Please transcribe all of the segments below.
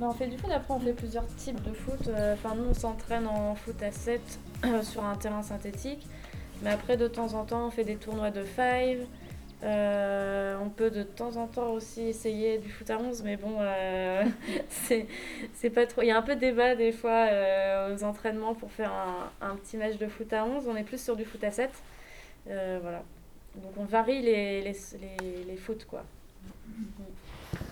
on fait du foot, après on fait plusieurs types de foot. Euh, Enfin, nous on s'entraîne en foot à 7 sur un terrain synthétique. Mais après, de temps en temps, on fait des tournois de 5. Euh, on peut de temps en temps aussi essayer du foot à 11, mais bon, euh, c'est pas trop. Il y a un peu de débat des fois aux entraînements pour faire un, un petit match de foot à 11. On est plus sur du foot à 7. Euh, voilà. Donc on varie les, les, les, les foot, quoi.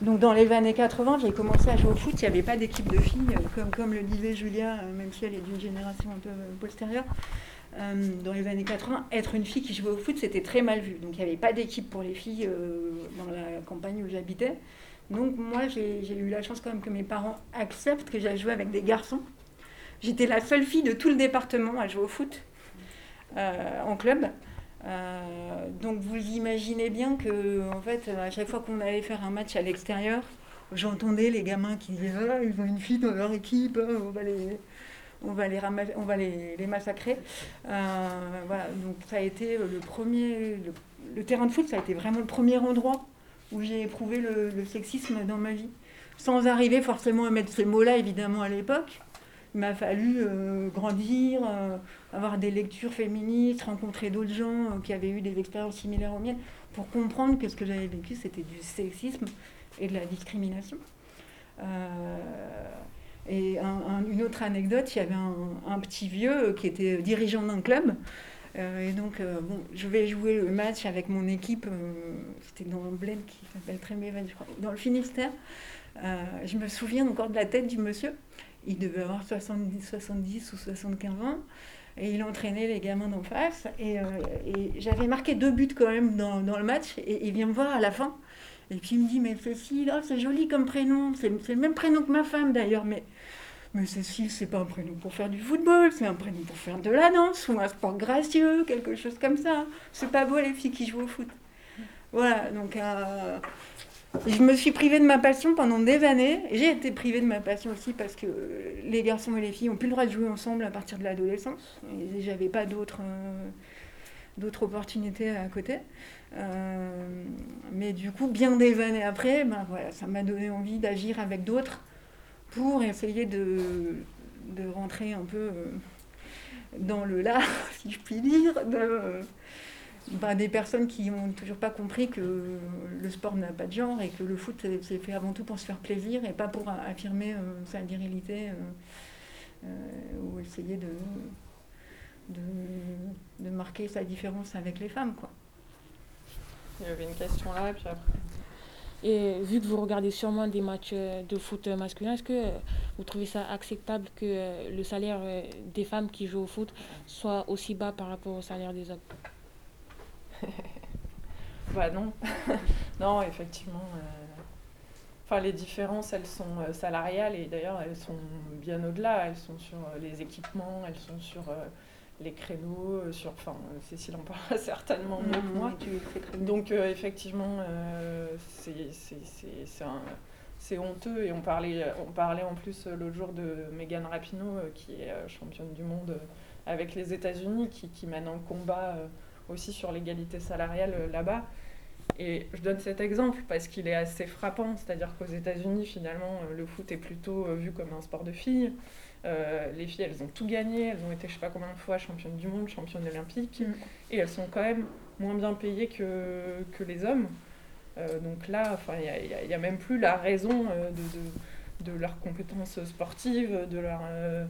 Donc dans les années 80, j'ai commencé à jouer au foot, il n'y avait pas d'équipe de filles, euh, comme, le disait Julia, euh, même si elle est d'une génération un peu euh, postérieure. Dans les années 80, être une fille qui jouait au foot, c'était très mal vu. Donc il n'y avait pas d'équipe pour les filles dans la campagne où j'habitais. Donc moi, j'ai eu la chance quand même que mes parents acceptent que j'aille jouer avec des garçons. J'étais la seule fille de tout le département à jouer au foot en club. Euh, donc vous imaginez bien que en fait à chaque fois qu'on allait faire un match à l'extérieur, j'entendais les gamins qui disaient ah, ils ont une fille dans leur équipe, ah, on va les on va les massacrer. Euh, voilà, donc ça a été le premier le, le terrain de foot, ça a été vraiment le premier endroit où j'ai éprouvé le, le sexisme dans ma vie, sans arriver forcément à mettre ces mots-là évidemment à l'époque. Il m'a fallu euh, grandir, euh, avoir des lectures féministes, rencontrer d'autres gens euh, qui avaient eu des expériences similaires aux miennes, pour comprendre que ce que j'avais vécu, c'était du sexisme et de la discrimination. Et un- un- une autre anecdote, il y avait un, petit vieux qui était dirigeant d'un club. Et donc, bon, je vais jouer le match avec mon équipe, c'était dans un bled qui s'appelle Tréméven, je crois, dans le Finistère. Je me souviens encore de la tête du monsieur. Il devait avoir 70, 70 ou 75 ans. Et il entraînait les gamins d'en face. Et, euh, j'avais marqué deux buts quand même dans, le match. Et il vient me voir à la fin. Et puis il me dit, mais Cécile, oh, c'est joli comme prénom. C'est c'est le même prénom que ma femme d'ailleurs. Mais, mais Cécile, c'est pas un prénom pour faire du football. C'est un prénom pour faire de la danse ou un sport gracieux, quelque chose comme ça. C'est pas beau les filles qui jouent au foot. Voilà, donc euh, je me suis privée de ma passion pendant des années. J'ai été privée de ma passion aussi parce que les garçons et les filles n'ont plus le droit de jouer ensemble à partir de l'adolescence. Et j'avais pas d'autres euh, opportunités à côté. Euh, mais du coup, bien des années après, ben voilà, ça m'a donné envie d'agir avec d'autres pour essayer de, de rentrer un peu euh, dans le lard, si je puis dire, ben, des personnes qui n'ont toujours pas compris que le sport n'a pas de genre et que le foot c'est- fait avant tout pour se faire plaisir et pas pour affirmer euh, sa virilité euh, euh, ou essayer de, de, de marquer sa différence avec les femmes. Quoi. Il y avait une question là, puis après. Et vu que vous regardez sûrement des matchs de foot masculin, est-ce que vous trouvez ça acceptable que le salaire des femmes qui jouent au foot soit aussi bas par rapport au salaire des hommes? Bah non. non, effectivement. euh, Enfin, les différences, elles sont euh, salariales et d'ailleurs, elles sont bien au-delà. Elles sont sur euh, les équipements, elles sont sur les créneaux, sur. Enfin, Cécile en parlera certainement mieux que moi. Donc euh, effectivement, euh, c'est- honteux et on parlait, on parlait en plus l'autre jour de Megan Rapinoe qui est championne du monde avec les États-Unis qui, qui mène un combat aussi sur l'égalité salariale euh, là-bas. Et je donne cet exemple parce qu'il est assez frappant, c'est-à-dire qu'aux États-Unis finalement euh, le foot est plutôt euh, vu comme un sport de filles. Euh, les filles elles ont tout gagné, elles ont été je sais pas combien de fois championnes du monde, championnes olympiques Mm. et elles sont quand même moins bien payées que, que les hommes. Euh, donc là, il n'y a, même plus la raison de, de, de leurs compétences sportives, de leur, euh,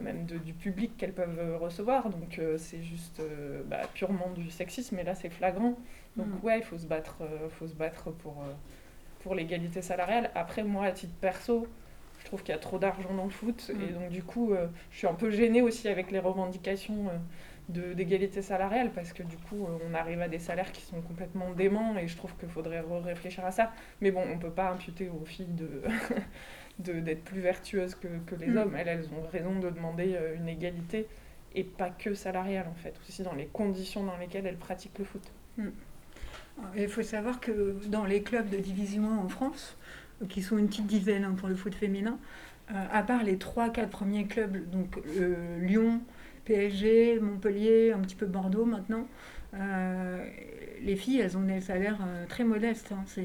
même de- du public qu'elles peuvent euh, recevoir. Donc euh, c'est juste euh, bah, purement du sexisme, et là c'est flagrant. Donc Mm. ouais, il faut se battre, euh, faut se battre pour, euh, pour l'égalité salariale. Après, moi, à titre perso, je trouve qu'il y a trop d'argent dans le foot, Mm. et donc du coup, euh, je suis un peu gênée aussi avec les revendications. euh, de- d'égalité salariale parce que du coup euh, on arrive à des salaires qui sont complètement déments et je trouve qu'il faudrait réfléchir à ça mais bon on peut pas imputer aux filles de- d'être plus vertueuses que, que les Mm. hommes elles elles ont raison de demander euh, une égalité et pas que salariale en fait aussi dans les conditions dans lesquelles elles pratiquent le foot Il faut savoir que dans les clubs de division 1 en France, euh, qui sont une petite dizaine hein, pour le foot féminin, euh, à part les 3-4 premiers clubs, donc euh, Lyon, PSG, Montpellier, un petit peu Bordeaux maintenant, euh, les filles, elles ont des salaires très modestes. hein. C'est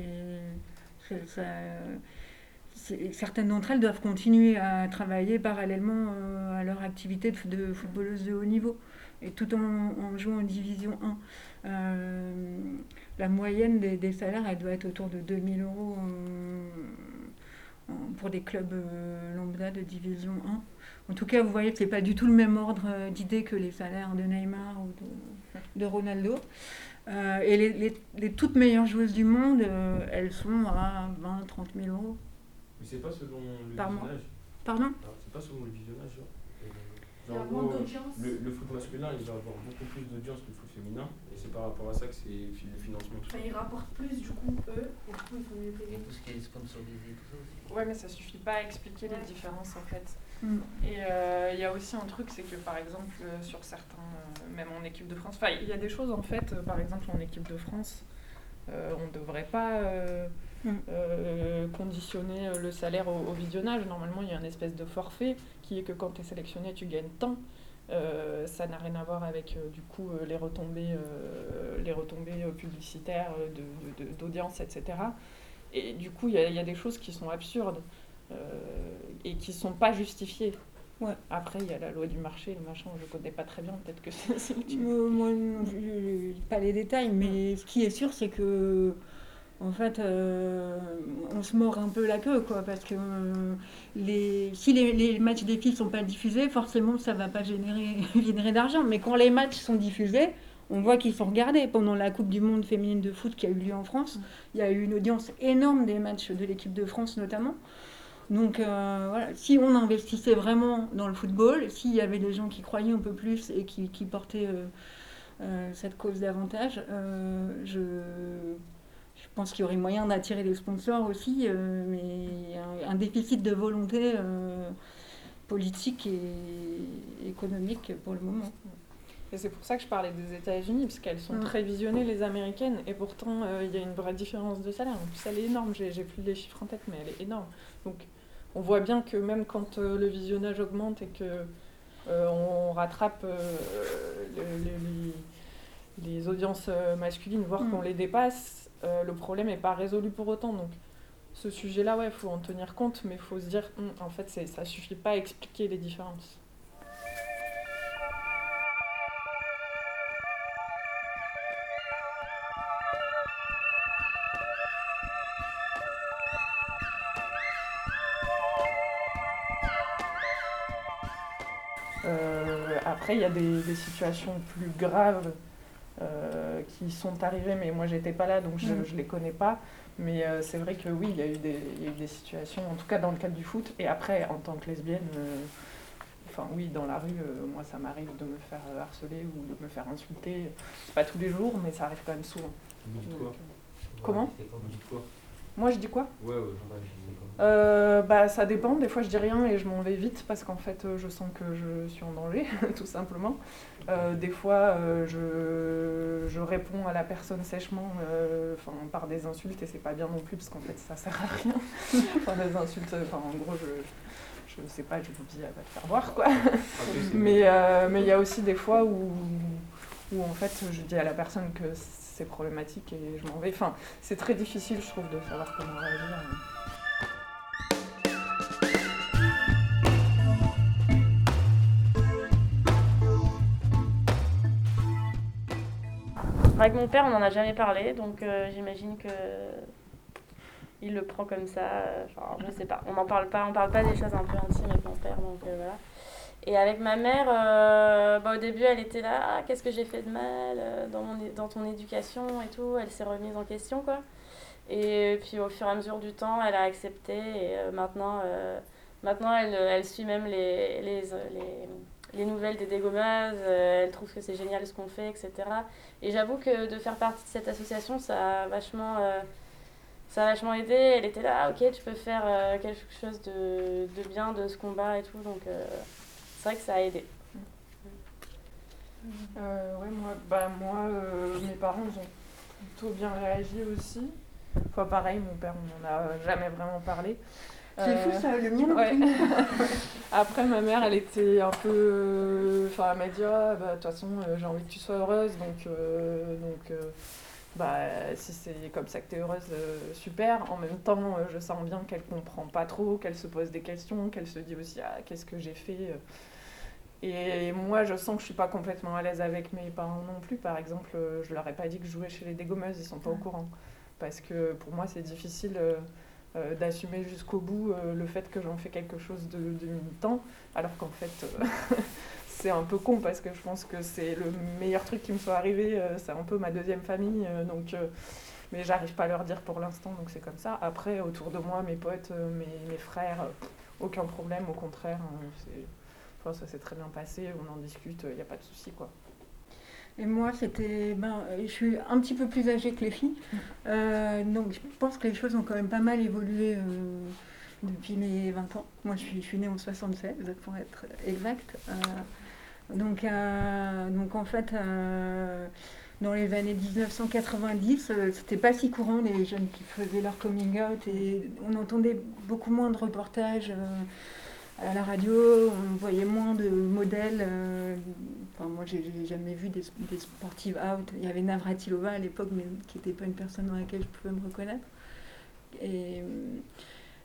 certaines d'entre elles doivent continuer à travailler parallèlement à leur activité de, footballeuse de haut niveau et tout en, jouant en division 1. la moyenne des, salaires, elle doit être autour de 2000 euros pour des clubs lambda de division 1. En tout cas, vous voyez que ce n'est pas du tout le même ordre euh, d'idée que les salaires de Neymar ou de, Ronaldo. Euh, et les, toutes meilleures joueuses du monde, euh, elles sont à 20, 30 000 euros. Mais c'est pas selon le Par visionnage. Pardon C'est pas selon le visionnage. Genre. Genre, le, le, foot masculin, il va avoir beaucoup plus d'audience que le foot féminin. Et c'est par rapport à ça que c'est le financement. Enfin, ils rapportent plus, du coup, eux, et du coup, ils sont mieux payés. Tout ce qui est sponsorisé, tout ça aussi. Ouais, mais ça suffit pas à expliquer les différences, en fait. Mm. Et euh, il y a aussi un truc, c'est que par exemple, euh, sur certains, euh, même en équipe de France, enfin, il y a des choses en fait, par exemple en équipe de France, on ne devrait pas mm. conditionner le salaire au, visionnage. Normalement, il y a une espèce de forfait qui est que quand tu es sélectionné, tu gagnes tant. ça n'a rien à voir avec du coup les retombées, les retombées publicitaires d'audience, etc. Et du coup, il y, y, a des choses qui sont absurdes. Euh, et qui sont pas justifiés. Ouais. Après, il y a la loi du marché, le machin, je connais pas très bien, peut-être que c'est Moi, je pas les détails, mais ce qui est sûr, c'est que en fait, euh, on se mord un peu la queue, quoi, parce que euh, les, si les, matchs des filles sont pas diffusés, forcément, ça va pas générer, d'argent. Mais quand les matchs sont diffusés, on voit qu'ils sont regardés. Pendant la Coupe du Monde féminine de foot qui a eu lieu en France, il y a eu une audience énorme des matchs de l'équipe de France, notamment. Donc euh, voilà, si on investissait vraiment dans le football, s'il y avait des gens qui croyaient un peu plus et qui, portaient cette cause davantage, je, je, pense qu'il y aurait moyen d'attirer des sponsors aussi, mais un, un, déficit de volonté politique et économique pour le moment. Et c'est pour ça que je parlais des États-Unis, parce qu'elles sont très visionnées, les américaines, et pourtant il y a une vraie différence de salaire. En plus, elle est énorme, j'ai plus les chiffres en tête, mais elle est énorme. Donc on voit bien que même quand euh, le visionnage augmente et que euh, on rattrape euh, les, audiences masculines, voire mm. qu'on les dépasse, le problème n'est pas résolu pour autant. Donc ce sujet-là, ouais, il faut en tenir compte, mais il faut se dire, hum, en fait, ça suffit pas à expliquer les différences. Après, il y a des, situations plus graves euh, qui sont arrivées, mais moi, j'étais pas là, donc je ne mm. les connais pas. Mais euh, c'est vrai que oui, il y, a eu des, y a eu des situations, en tout cas dans le cadre du foot. Et après, en tant que lesbienne, euh, enfin oui, dans la rue, moi, ça m'arrive de me faire harceler ou de me faire insulter. Pas tous les jours, mais ça arrive quand même souvent. Comment? Moi, je dis quoi Ouais, ouais, euh, bah, ça dépend. Des fois, je dis rien et je m'en vais vite parce qu'en fait, je sens que je suis en danger, tout simplement. Euh, des fois, euh, je, je, réponds à la personne sèchement par des insultes et c'est pas bien non plus parce qu'en fait, ça sert à rien. enfin, des insultes, enfin, en gros, je, je sais pas, je vous dis, elle va te faire voir, quoi. mais mais il y a aussi des fois où, où, en fait, je dis à la personne que c'est problématique et je m'en vais. Enfin, c'est très difficile, je trouve, de savoir comment réagir. Avec mon père, on n'en a jamais parlé, donc euh, j'imagine que il le prend comme ça. Euh, enfin, je sais pas. On n'en parle pas, on parle pas des choses un peu intimes avec mon père, donc euh, voilà. Et avec ma mère, bah, au début, elle était là, ah, qu'est-ce que j'ai fait de mal dans, mon, dans ton éducation et tout? Elle s'est remise en question, quoi. Et puis au fur et à mesure du temps, elle a accepté et maintenant, maintenant elle, elle, suit même les, les, les les nouvelles des dégommeuses, euh, elle trouve que c'est génial ce qu'on fait, etc. Et j'avoue que de faire partie de cette association, ça a vachement, euh, ça a vachement aidé. Elle était là, ah, ok, tu peux faire euh, quelque chose de, de, bien de ce combat et tout. Donc c'est vrai que ça a aidé. ouais, moi, bah, moi mes parents ont plutôt bien réagi aussi. Enfin, pareil, mon père, on n'en a jamais vraiment parlé. C'est fou ça, le mien Après, ma mère, elle était un peu. Enfin, elle m'a dit, ah, bah, de toute façon, euh, j'ai envie que tu sois heureuse, donc. Euh, donc bah, si c'est comme ça que tu es heureuse, euh, super. En même temps, euh, je sens bien qu'elle comprend pas trop, qu'elle se pose des questions, qu'elle se dit aussi ah, qu'est-ce que j'ai fait. Et moi, je sens que je suis pas complètement à l'aise avec mes parents non plus. Par exemple, euh, je leur ai pas dit que je jouais chez les dégommeuses, ils sont pas au courant. Parce que pour moi, c'est difficile euh, euh, d'assumer jusqu'au bout le fait que j'en fais quelque chose de, de militant, alors qu'en fait, c'est un peu con parce que je pense que c'est le meilleur truc qui me soit arrivé. c'est un peu ma deuxième famille, donc. mais j'arrive pas à leur dire pour l'instant, donc c'est comme ça. Après, autour de moi, mes potes, mes, mes frères, aucun problème, au contraire. hein, enfin, ça s'est très bien passé, on en discute, il n'y a pas de souci, quoi. Et moi, c'était. Ben, je suis un petit peu plus âgée que les filles. Euh, donc, je pense que les choses ont quand même pas mal évolué euh, depuis mes 20 ans. Moi, je suis, je suis née en 76, pour être exact. Euh, donc, euh, donc, en fait, dans les années 1990, euh, c'était pas si courant les jeunes qui faisaient leur coming out et on entendait beaucoup moins de reportages. À la radio, on voyait moins de modèles. euh, enfin, moi, j'ai jamais vu des, sportives out. Il y avait Navratilova à l'époque, mais qui n'était pas une personne dans laquelle je pouvais me reconnaître. Et,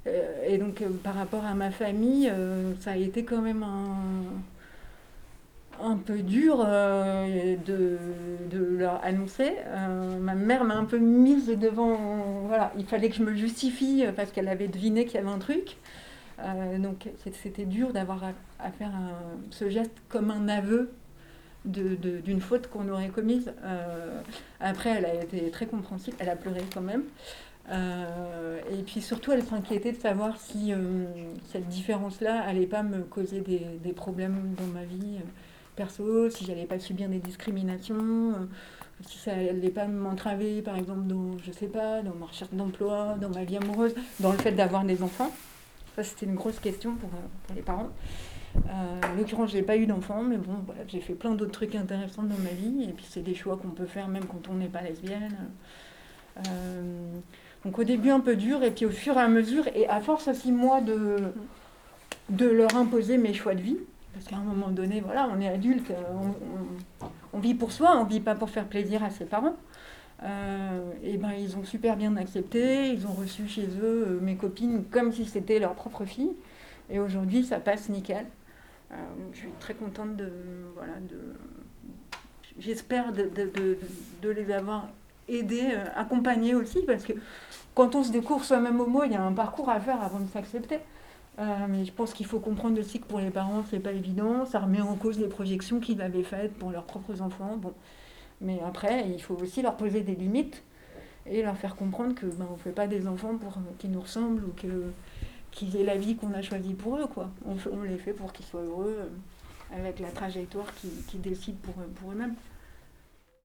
euh, et donc, euh, par rapport à ma famille, ça a été quand même un, un peu dur de, de leur annoncer. Ma mère m'a un peu mise devant. Voilà, il fallait que je me justifie parce qu'elle avait deviné qu'il y avait un truc. Euh, donc c'était dur d'avoir à, faire ce geste comme un aveu d'une faute qu'on aurait commise. Euh, après, elle a été très compréhensive, elle a pleuré quand même. Euh, et puis surtout, elle s'inquiétait de savoir si cette différence-là allait pas me causer des, des problèmes dans ma vie perso, si j'allais pas subir des discriminations, si ça allait pas m'entraver, par exemple, dans, je sais pas, dans ma recherche d'emploi, dans ma vie amoureuse, dans le fait d'avoir des enfants. Ça, c'était une grosse question pour, euh, les parents. Euh, en l'occurrence, j'ai pas eu d'enfant, mais bon, voilà, j'ai fait plein d'autres trucs intéressants dans ma vie. Et puis, c'est des choix qu'on peut faire même quand on n'est pas lesbienne. Euh, donc, au début, un peu dur, et puis au fur et à mesure, et à force aussi, moi, de, de leur imposer mes choix de vie. Parce qu'à un moment donné, voilà, on est adulte, on, on- on vit pour soi, on vit pas pour faire plaisir à ses parents. Euh, et ben ils ont super bien accepté, ils ont reçu chez eux euh, mes copines comme si c'était leur propre fille. Et aujourd'hui, ça passe nickel. Euh, je suis très contente de. Voilà, de J'espère de, de- de- les avoir aidés, accompagnés aussi, parce que quand on se découvre soi-même homo, il y a un parcours à faire avant de s'accepter. Mais je pense qu'il faut comprendre aussi que pour les parents, c'est pas évident. Ça remet en cause les projections qu'ils avaient faites pour leurs propres enfants. Bon. Mais après, il faut aussi leur poser des limites et leur faire comprendre que ben, on fait pas des enfants euh, qu'ils nous ressemblent ou que qu'ils aient la vie qu'on a choisie pour eux. Quoi. On, les fait pour qu'ils soient heureux euh, avec la trajectoire qu'ils décident pour eux-mêmes.